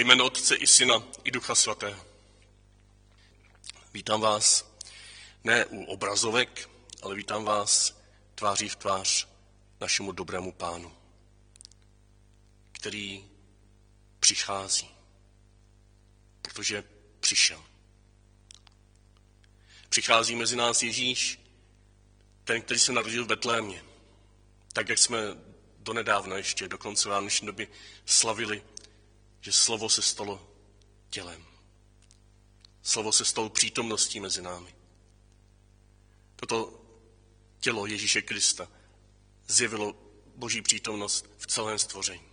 Ve jménu Otce i Syna i Ducha Svatého. Vítám vás ne u obrazovek, ale vítám vás tváří v tvář našemu dobrému pánu, který přichází, protože přišel. Přichází mezi nás Ježíš, ten, který se narodil v Betlémě. Tak, jak jsme donedávna ještě, do konce vánoční doby, slavili, že slovo se stalo tělem. Slovo se stalo přítomností mezi námi. Toto tělo Ježíše Krista zjevilo boží přítomnost v celém stvoření.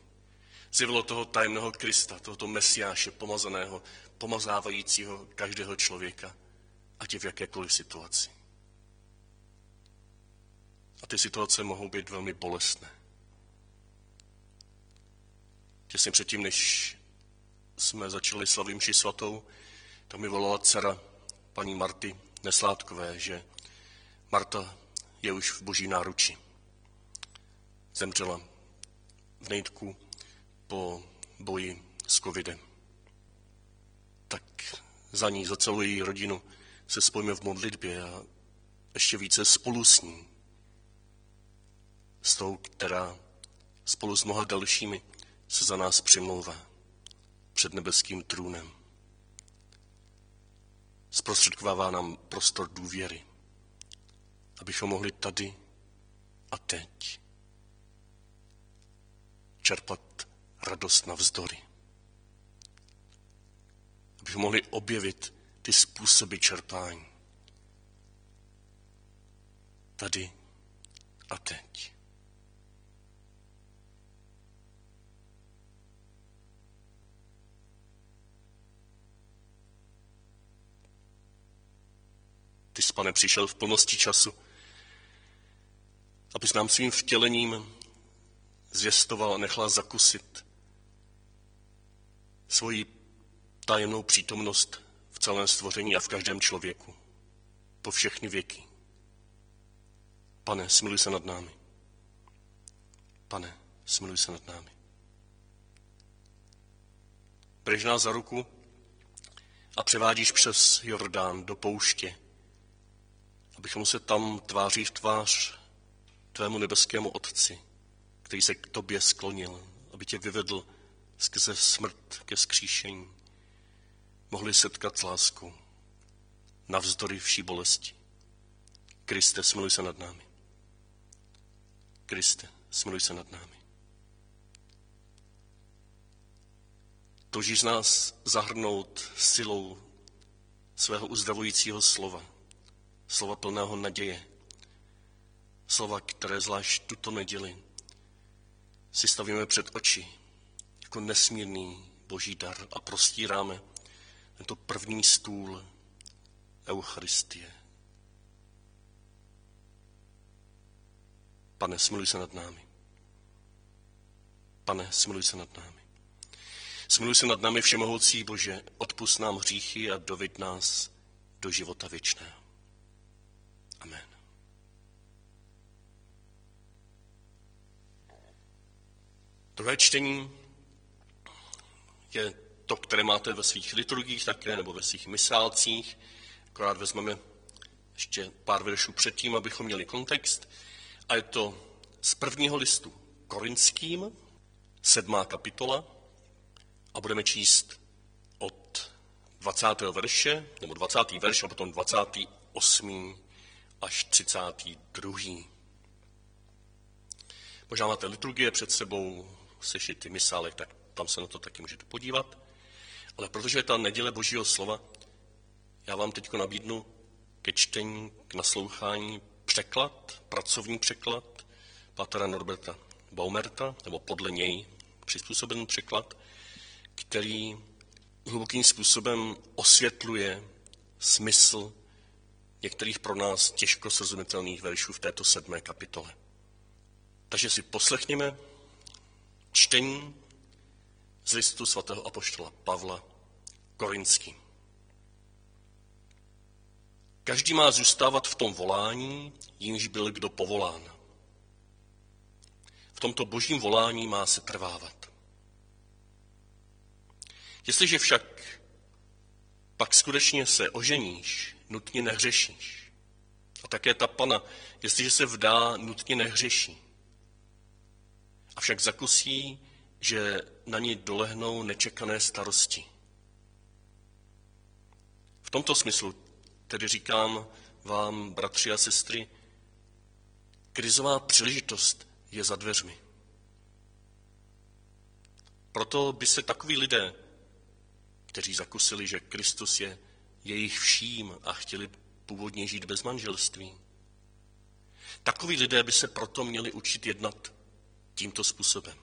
Zjevilo toho tajemného Krista, tohoto mesiáše pomazaného, pomazávajícího každého člověka, ať je v jakékoliv situaci. A ty situace mohou být velmi bolestné. Těsně předtím, než jsme začali slavit mši svatou, tak mi volala dcera paní Marty Neslátkové, že Marta je už v boží náruči. Zemřela v nejtku po boji s covidem. Tak za ní, za celou její rodinu se spojíme v modlitbě a ještě více spolu s ní. S tou, která spolu s mnoha dalšími se za nás přimlouvá před nebeským trůnem. Zprostředkovává nám prostor důvěry, abychom mohli tady a teď čerpat radost navzdory. Abychom mohli objevit ty způsoby čerpání. Tady a teď. Ty jsi, pane, přišel v plnosti času, abys nám svým vtělením zvěstoval a nechal zakusit svoji tajemnou přítomnost v celém stvoření a v každém člověku. Po všechny věky. Pane, smiluj se nad námi. Pane, smiluj se nad námi. Brež nás za ruku a převádíš přes Jordán do pouště, abychom se tam tváří v tvář tvému nebeskému Otci, který se k tobě sklonil, aby tě vyvedl skrze smrt ke skříšení, mohli setkat s láskou, navzdory vší bolesti. Kriste, smiluj se nad námi. Kriste, smiluj se nad námi. Toužíš nás zahrnout silou svého uzdravujícího slova, slova plného naděje, slova, které zvlášť tuto neděli si stavíme před oči jako nesmírný boží dar a prostíráme tento první stůl Eucharistie. Pane, smiluj se nad námi. Pane, smiluj se nad námi. Smiluj se nad námi všemohoucí Bože, odpust nám hříchy a dovid nás do života věčného. Amen. Druhé čtení je to, které máte ve svých liturgiích také, nebo ve svých misálcích. Akorát vezmeme ještě pár veršů předtím, abychom měli kontext. A je to z prvního listu korinským, sedmá kapitola, a budeme číst od 20. verše, nebo 20. verš a potom 28. až 32. Možná máte liturgie před sebou, sešity misálek, tak tam se na to taky můžete podívat. Ale protože je ta neděle Božího slova, já vám teď nabídnu ke čtení, k naslouchání překlad, pracovní překlad Pátera Norberta Baumerta, nebo podle něj přizpůsobený překlad, který hlubokým způsobem osvětluje smysl některých pro nás těžko srozumitelných veršů v této sedmé kapitole. Takže si poslechněme čtení z listu svatého apoštola Pavla Korinským. Každý má zůstávat v tom volání, jímž byl kdo povolán. V tomto božím volání má se trvávat. Jestliže však pak skutečně se oženíš, nutně nehřešíš. A také ta pana, jestliže se vdá, nutně nehřeší. Avšak zakusí, že na ní dolehnou nečekané starosti. V tomto smyslu tedy říkám vám, bratři a sestry, krizová příležitost je za dveřmi. Proto by se takoví lidé, kteří zakusili, že Kristus je jejich vším a chtěli původně žít bez manželství, takoví lidé by se proto měli učit jednat tímto způsobem.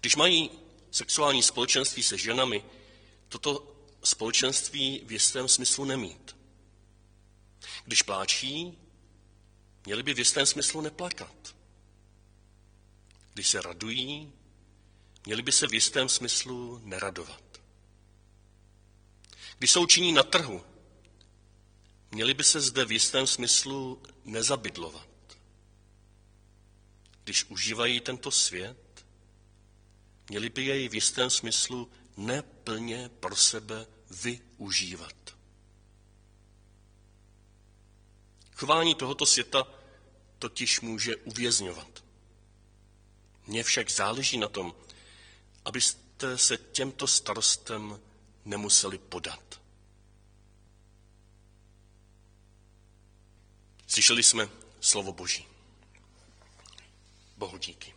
Když mají sexuální společenství se ženami, toto společenství v jistém smyslu nemít. Když pláčí, měli by v jistém smyslu neplakat. Když se radují, měli by se v jistém smyslu neradovat. Když jsou činí na trhu, měli by se zde v jistém smyslu nezabydlovat. Když užívají tento svět, měli by jej v jistém smyslu neplně pro sebe využívat. Chování tohoto světa totiž může uvězňovat. Mně však záleží na tom, abyste se těmto starostem nemuseli podat. Slyšeli jsme slovo Boží. Bohu díky.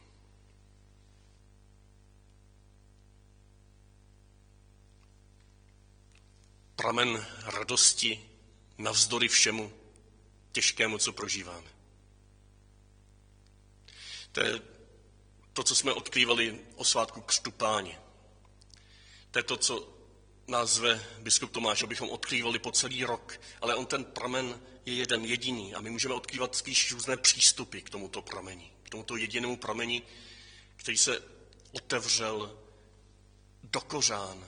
Pramen radosti navzdory všemu těžkému, co prožíváme. To je to, co jsme odkrývali o svátku křtu páně. To je to, co nás zve biskup Tomáš, abychom odkrývali po celý rok, ale on ten pramen je jeden jediný a my můžeme odkrývat spíš různé přístupy k tomuto pramení, k tomuto jedinému pramení, který se otevřel do kořán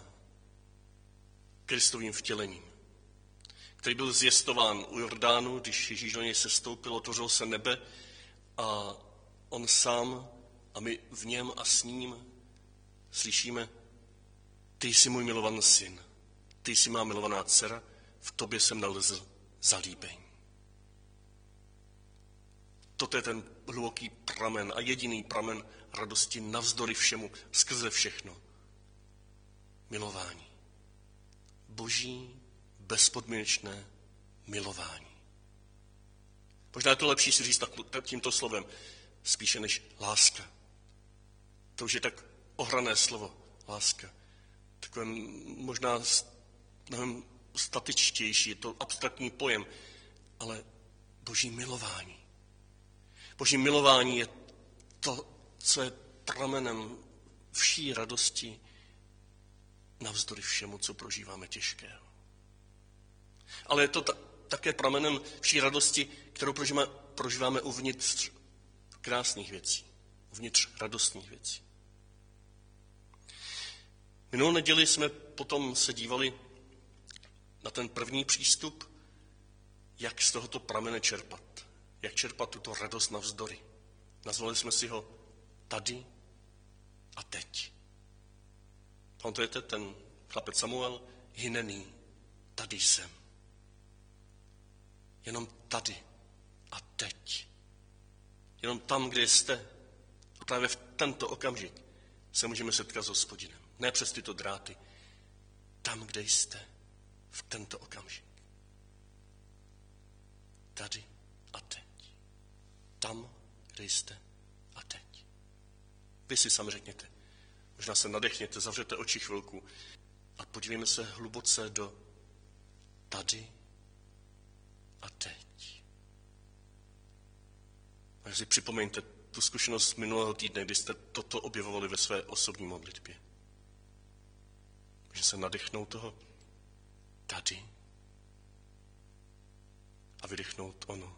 Kristovým vtělením, který byl zjistován u Jordánu, když Ježíš do něj sestoupil, otevřel se nebe a on sám a my v něm a s ním slyšíme, ty jsi můj milovaný syn, ty jsi má milovaná dcera, v tobě jsem nalezl zalíbení. Toto je ten hluboký pramen a jediný pramen radosti navzdory všemu, skrze všechno. Milování. Boží bezpodmínečné milování. Možná je to lepší si říct tímto slovem, spíše než láska. To už je tak ohrané slovo, láska. Takové možná mnohem statičtější, je to abstraktní pojem, ale boží milování. Boží milování je to, co je pramenem vší radosti navzdory všemu, co prožíváme těžkého. Ale je to ta, také pramenem vší radosti, kterou prožíváme, prožíváme uvnitř krásných věcí, uvnitř radostných věcí. Minulou neděli jsme potom se dívali na ten první přístup, jak z tohoto pramene čerpat, jak čerpat tuto radost navzdory. Nazvali jsme si ho tady a teď. Pamatujete ten chlapec Samuel? Hinený, tady jsem. Jenom tady a teď. Jenom tam, kde jste. A právě v tento okamžik se můžeme setkat s hospodinem. Ne přes tyto dráty. Tam, kde jste. V tento okamžik. Tady a teď. Tam, kde jste a teď. Vy si sami řekněte. Možná se nadechněte, zavřete oči chvilku a podívejme se hluboce do tady a teď. A si připomeňte tu zkušenost minulého týdne, kdy jste toto objevovali ve své osobní modlitbě. Může se nadechnout toho tady a vydechnout ono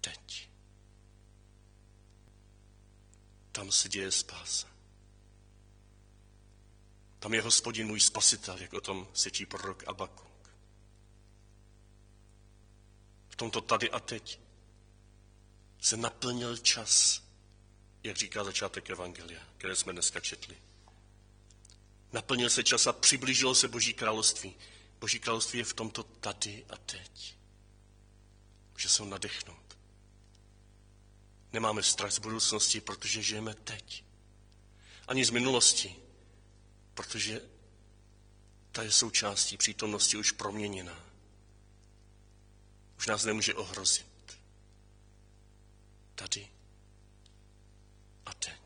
teď. Tam se děje spása. Tam je hospodin můj spasitel, jak o tom sečí prorok Abakuk. V tomto tady a teď se naplnil čas, jak říká začátek Evangelia, které jsme dneska četli. Naplnil se čas a přiblížilo se Boží království. Boží království je v tomto tady a teď. Může se ho nadechnout. Nemáme strach z budoucnosti, protože žijeme teď. Ani z minulosti, protože ta je součástí přítomnosti už proměněná. Už nás nemůže ohrozit. Tady a teď.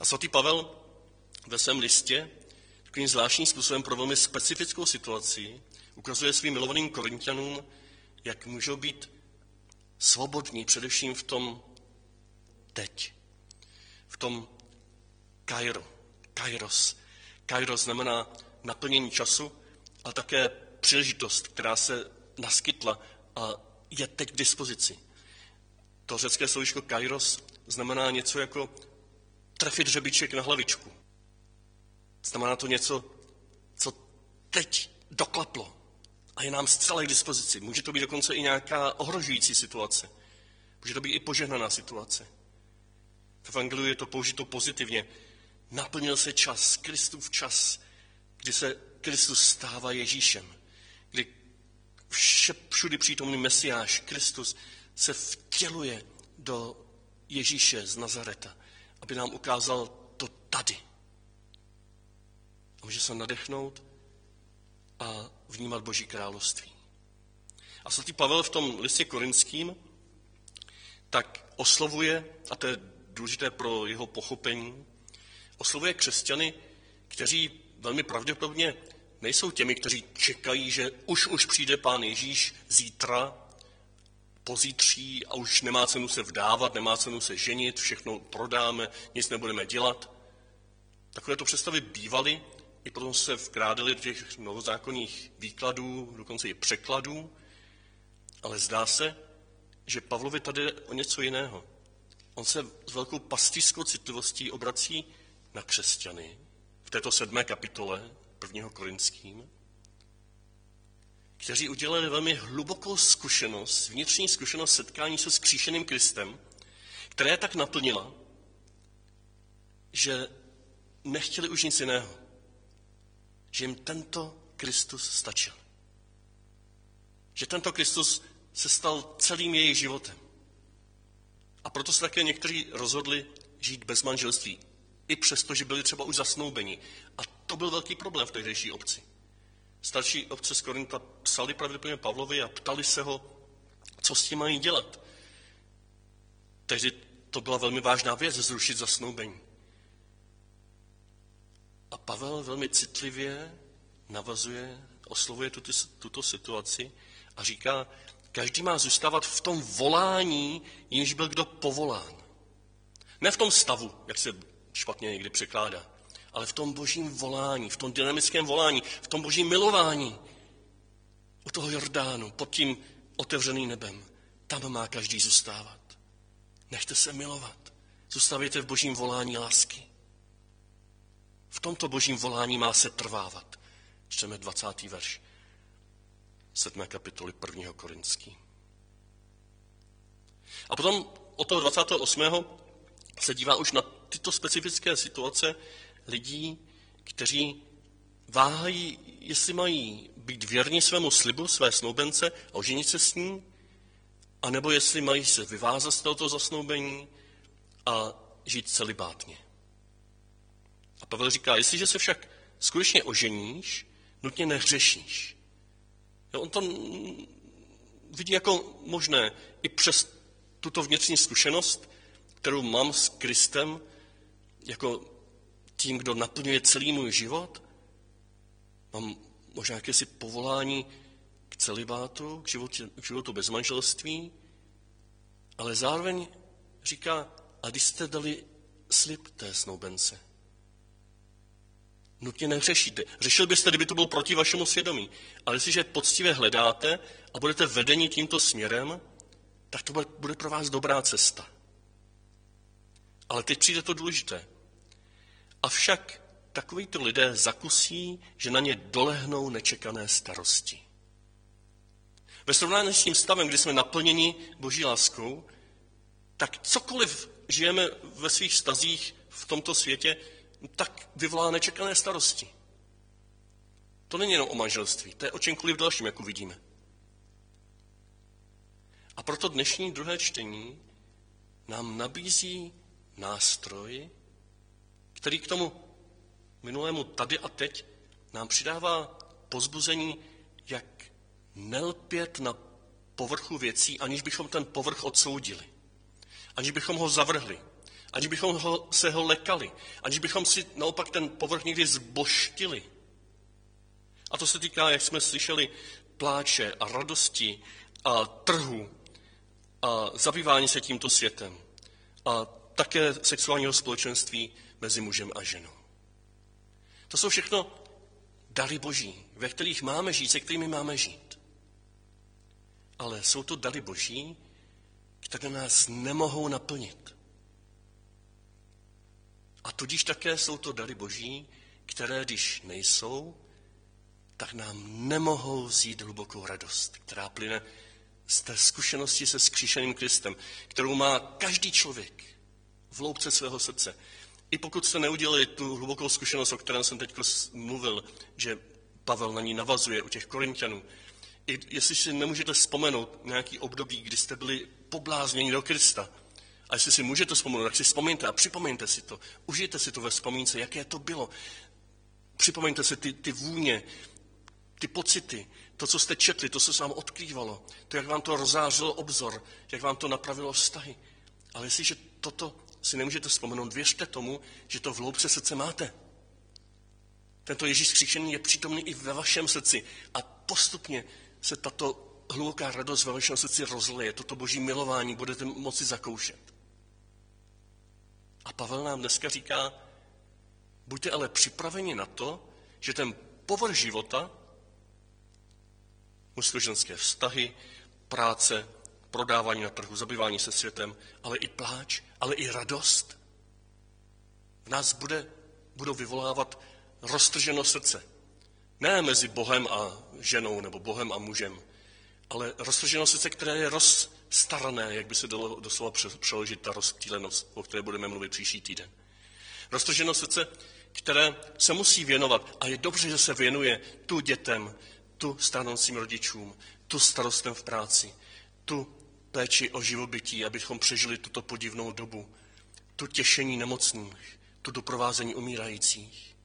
A svatý Pavel ve svém listě takovým zvláštním způsobem pro velmi specifickou situaci ukazuje svým milovaným korintianům, jak můžou být svobodní především v tom teď, v tom kairo, kairos. Kairos znamená naplnění času, ale také příležitost, která se naskytla a je teď k dispozici. To řecké slovíčko kairos znamená něco jako trefit řebiček na hlavičku. Znamená to něco, co teď doklaplo a je nám zcela k dispozici. Může to být dokonce i nějaká ohrožující situace. Může to být i požehnaná situace. V Evangeliu je to použito pozitivně. Naplnil se čas, Kristův čas, kdy se Kristus stává Ježíšem. Kdy vše, všudy přítomný Mesiáš, Kristus, se vtěluje do Ježíše z Nazareta, aby nám ukázal to tady. A může se nadechnout a vnímat Boží království. A svatý Pavel v tom listě korinským tak oslovuje, a to je důležité pro jeho pochopení, oslovuje křesťany, kteří velmi pravděpodobně nejsou těmi, kteří čekají, že už už přijde pán Ježíš zítra, pozítří a už nemá cenu se vdávat, nemá cenu se ženit, všechno prodáme, nic nebudeme dělat. Takovéto představy bývaly, i potom se vkrádali do těch novozákonních výkladů, dokonce i překladů, ale zdá se, že Pavlovi tady je o něco jiného. On se s velkou pastýřskou citlivostí obrací na křesťany v této sedmé kapitole prvního Korinským, kteří udělali velmi hlubokou zkušenost, vnitřní zkušenost setkání se skříšeným Kristem, která je tak naplnila, že nechtěli už nic jiného. Že jim tento Kristus stačil. Že tento Kristus se stal celým jejich životem. A proto se také někteří rozhodli žít bez manželství, i přesto, že byli třeba už zasnoubeni. A to byl velký problém v tehdejší obci. Starší obce z Korinta psali pravděpodobně Pavlovi a ptali se ho, co s tím mají dělat. Tehdy to byla velmi vážná věc, zrušit zasnoubení. A Pavel velmi citlivě navazuje, oslovuje tuto, tuto situaci a říká, každý má zůstávat v tom volání, jimž byl kdo povolán. Ne v tom stavu, jak se špatně někdy překládá, ale v tom božím volání, v tom dynamickém volání, v tom božím milování. U toho Jordánu, pod tím otevřeným nebem, tam má každý zůstávat. Nechte se milovat. Zůstavěte v božím volání lásky. V tomto božím volání má se trvávat. Čteme 20. verš 7. kapitoly 1. Korinský. A potom od toho 28. se dívá už na tyto specifické situace lidí, kteří váhají, jestli mají být věrní svému slibu, své snoubence a oženit se s ní, anebo jestli mají se vyvázat z tohoto zasnoubení a žít celibátně. A Pavel říká, jestliže se však skutečně oženíš, nutně nehřešíš. Jo, on to vidí jako možné i přes tuto vnitřní zkušenost, kterou mám s Kristem, jako tím, kdo naplňuje celý můj život. Mám možná jakési povolání k celibátu, k životu, k životu bez manželství, ale zároveň říká, a když jste dali slib té snoubence, nutně neřešíte. Řešil byste, kdyby to bylo proti vašemu svědomí. Ale jestliže poctivě hledáte a budete vedeni tímto směrem, tak to bude pro vás dobrá cesta. Ale teď přijde to důležité. Avšak takovýto lidé zakusí, že na ně dolehnou nečekané starosti. Ve srovnání s tím stavem, kdy jsme naplněni boží láskou, tak cokoliv žijeme ve svých stazích v tomto světě, tak vyvolá nečekané starosti. To není jenom o manželství, to je o čemkoliv dalším, jak uvidíme. A proto dnešní druhé čtení nám nabízí nástroj, který k tomu minulému tady a teď nám přidává pozbuzení, jak nelpět na povrchu věcí, aniž bychom ten povrch odsoudili, aniž bychom ho zavrhli, aniž bychom ho, se ho lekali, aniž bychom si naopak ten povrch někdy zboštili. A to se týká, jak jsme slyšeli, pláče a radosti a trhu a zabývání se tímto světem. A také sexuálního společenství mezi mužem a ženou. To jsou všechno dary boží, ve kterých máme žít, se kterými máme žít. Ale jsou to dary boží, které nás nemohou naplnit. A tudíž také jsou to dary boží, které, když nejsou, tak nám nemohou vzít hlubokou radost, která plyne z té zkušenosti se skříšeným Kristem, kterou má každý člověk v loupce svého srdce. I pokud jste neudělali tu hlubokou zkušenost, o které jsem teď mluvil, že Pavel na ní navazuje u těch korintianů, i jestli si nemůžete vzpomenout nějaký období, kdy jste byli poblázněni do Krista, a jestli si můžete vzpomenout, tak si vzpomeňte a připomeňte si to. Užijte si to ve vzpomínce, jaké to bylo. Připomeňte si ty, ty vůně, ty pocity, to, co jste četli, to, co se vám odkrývalo, to, jak vám to rozářilo obzor, jak vám to napravilo vztahy. Ale jestliže toto si nemůžete vzpomenout, věřte tomu, že to v hloubce srdce máte. Tento Ježíš skříšený je přítomný i ve vašem srdci a postupně se tato hluboká radost ve vašem srdci rozleje, toto boží milování budete moci zakoušet. A Pavel nám dneska říká, buďte ale připraveni na to, že ten povrch života, mužsko-ženské vztahy, práce, prodávání na trhu, zabývání se světem, ale i pláč, ale i radost, v nás bude, budou vyvolávat roztrženo srdce. Ne mezi Bohem a ženou nebo Bohem a mužem, ale roztrženo srdce, které je rozstarané, jak by se dalo doslova přeložit ta rozptýlenost, o které budeme mluvit příští týden. Roztrženo srdce, které se musí věnovat a je dobře, že se věnuje tu dětem, tu stanoucím rodičům, tu starostem v práci, tu péči o živobytí, abychom přežili tuto podivnou dobu, tu těšení nemocných, tu doprovázení umírajících.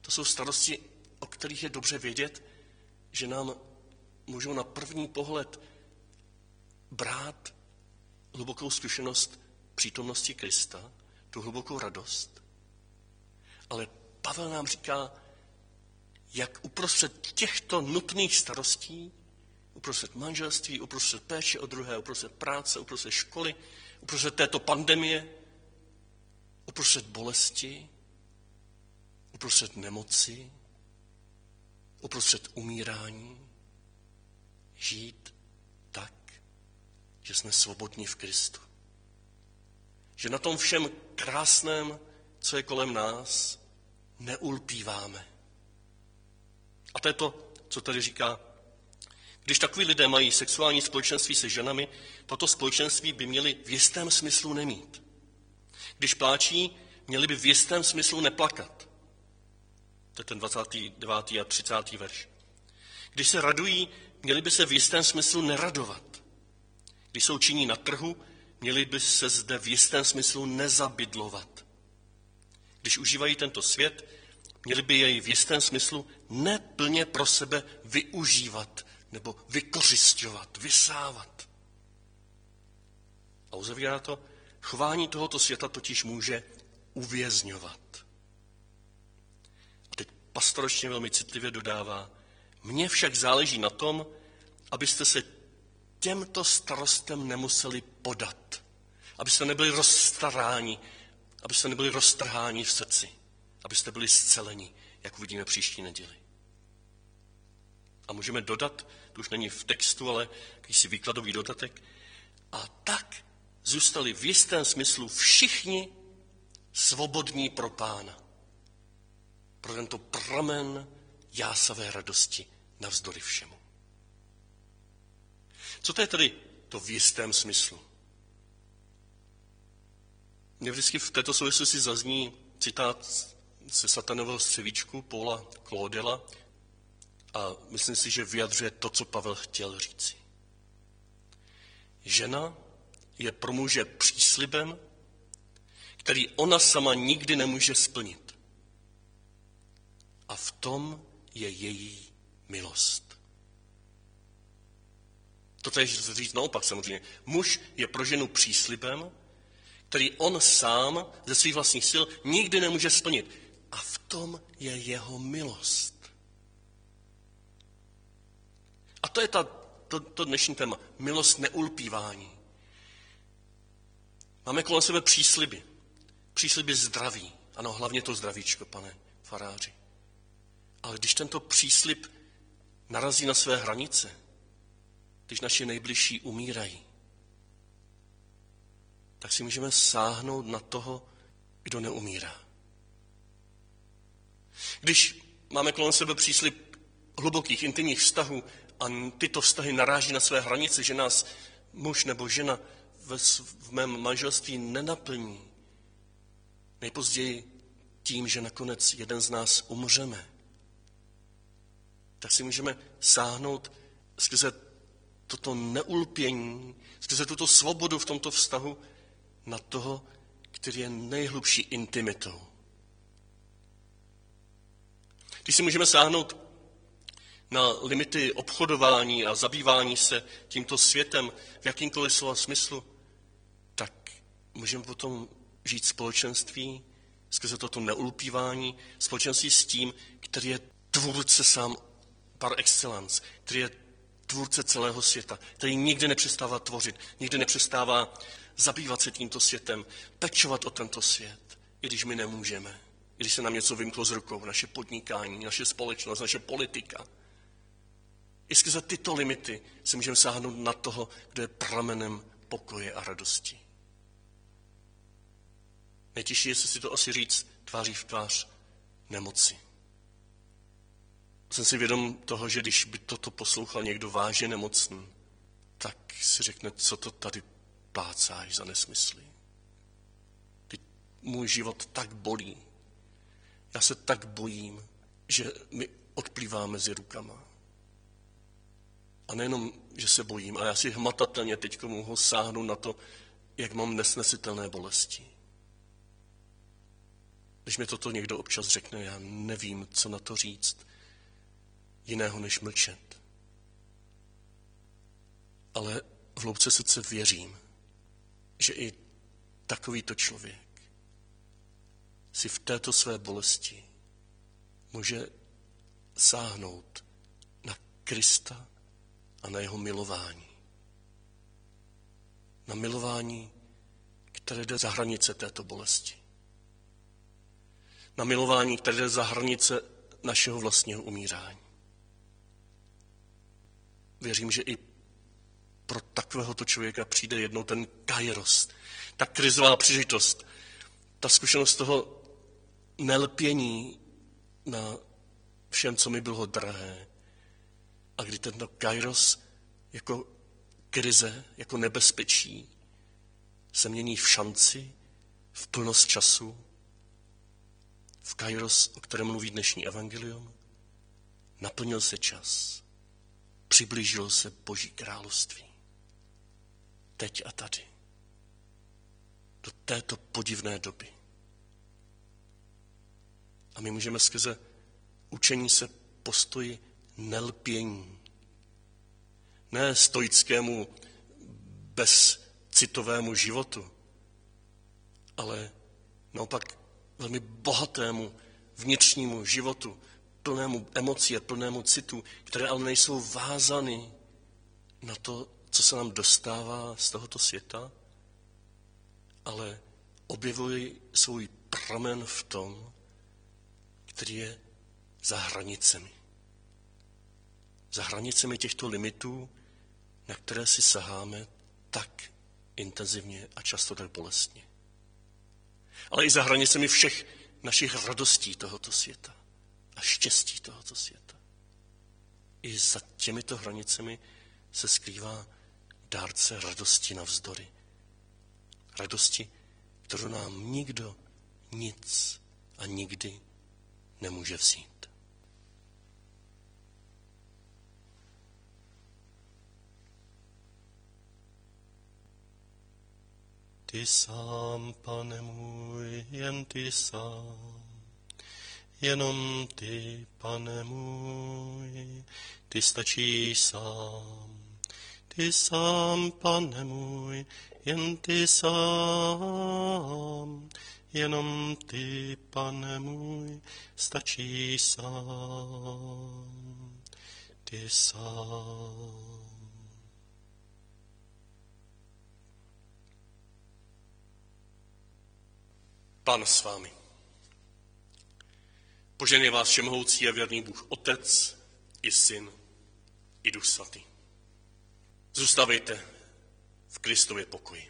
To jsou starosti, o kterých je dobře vědět, že nám můžou na první pohled brát hlubokou zkušenost přítomnosti Krista, tu hlubokou radost. Ale Pavel nám říká, jak uprostřed těchto nutných starostí, uprostřed manželství, uprostřed péče o druhé, uprostřed práce, uprostřed školy, uprostřed této pandemie, uprostřed bolesti, uprostřed nemoci, uprostřed umírání, žít tak, že jsme svobodní v Kristu. Že na tom všem krásném, co je kolem nás, neulpíváme. A to je to, co tady říká. Když takový lidé mají sexuální společenství se ženami, toto společenství by měli v jistém smyslu nemít. Když pláčí, měli by v jistém smyslu neplakat. To je ten 29. a 30. verš. Když se radují, měli by se v jistém smyslu neradovat. Když jsou činí na trhu, měli by se zde v jistém smyslu nezabydlovat. Když užívají tento svět, měli by jej v jistém smyslu neplně pro sebe využívat nebo vykořišťovat, vysávat. A uzavírá to, chování tohoto světa totiž může uvězňovat. A teď pastoročně velmi citlivě dodává, mně však záleží na tom, abyste se těmto starostem nemuseli podat. Abyste nebyli rozstaráni, abyste nebyli roztrháni v srdci. Abyste byli zceleni, jak uvidíme příští neděli. A můžeme dodat, to už není v textu, ale jakýsi výkladový dodatek, a tak zůstali v jistém smyslu všichni svobodní pro pána. Pro tento pramen jásavé radosti navzdory všemu. Co to je tedy to v jistém smyslu? Mě vždycky v této souvislosti zazní citát ze satanového střevíčku Paula Claudela a myslím si, že vyjadřuje to, co Pavel chtěl říci. Žena je pro muže příslibem, který ona sama nikdy nemůže splnit. A v tom je její milost. To je říct naopak samozřejmě. Muž je pro ženu příslibem, který on sám ze svých vlastních sil nikdy nemůže splnit. A v tom je jeho milost. A to je ta, to, to dnešní téma. Milost neulpívání. Máme kolem sebe přísliby. Přísliby zdraví. Ano, hlavně to zdravíčko, pane faráři. Ale když tento příslib narazí na své hranice, když naši nejbližší umírají, tak si můžeme sáhnout na toho, kdo neumírá. Když máme kolem sebe příslip hlubokých intimních vztahů a tyto vztahy naráží na své hranice, že nás muž nebo žena v mém manželství nenaplní, nejpozději tím, že nakonec jeden z nás umřeme, tak si můžeme sáhnout skrze toto neulpění, skrze tuto svobodu v tomto vztahu na toho, který je nejhlubší intimitou. Když si můžeme sáhnout na limity obchodování a zabývání se tímto světem v jakýmkoliv slova smyslu, tak můžeme potom žít společenství skrze toto neulpívání, společenství s tím, který je tvůrce sám par excellence, který je tvůrce celého světa, který nikdy nepřestává tvořit, nikdy nepřestává zabývat se tímto světem, pečovat o tento svět, i když my nemůžeme, i když se nám něco vymklo z rukou, naše podnikání, naše společnost, naše politika. I skrze tyto limity se můžeme sáhnout na toho, kdo je pramenem pokoje a radosti. Nejtěžší je si to asi říct tváří v tvář nemoci. Jsem si vědom toho, že když by toto poslouchal někdo vážně nemocný, tak si řekne, co to tady plácáš za nesmysly. Ty, můj život tak bolí. Já se tak bojím, že mi odplývá mezi rukama. A nejenom, že se bojím, ale já si hmatatelně teď mohu sáhnout na to, jak mám nesnesitelné bolesti. Když mi toto někdo občas řekne, já nevím, co na to říct jiného než mlčet. Ale v hloubce srdce věřím, že i takovýto člověk si v této své bolesti může sáhnout na Krista a na jeho milování. Na milování, které jde za hranice této bolesti. Na milování, které jde za hranice našeho vlastního umírání věřím, že i pro takovéhoto člověka přijde jednou ten kairos, ta krizová příležitost, ta zkušenost toho nelpění na všem, co mi bylo drahé. A kdy tento kairos jako krize, jako nebezpečí se mění v šanci, v plnost času, v kairos, o kterém mluví dnešní evangelium, naplnil se čas přiblížilo se Boží království. Teď a tady. Do této podivné doby. A my můžeme skrze učení se postoji nelpění. Ne stoickému bezcitovému životu, ale naopak velmi bohatému vnitřnímu životu, plnému emocí a plnému citu, které ale nejsou vázany na to, co se nám dostává z tohoto světa, ale objevují svůj pramen v tom, který je za hranicemi. Za hranicemi těchto limitů, na které si saháme tak intenzivně a často tak bolestně. Ale i za hranicemi všech našich radostí tohoto světa a štěstí tohoto světa. I za těmito hranicemi se skrývá dárce radosti navzdory. Radosti, kterou nám nikdo nic a nikdy nemůže vzít. Ty sám, pane můj, jen ty sám, jenom ty, pane můj, ty stačí sám. Ty sám, pane můj, jen ty sám, jenom ty, pane můj, stačí sám. Ty sám. Pan s vámi. Poženě vás všemohoucí a věrný Bůh Otec i Syn i Duch Svatý. Zůstavejte v Kristově pokoji.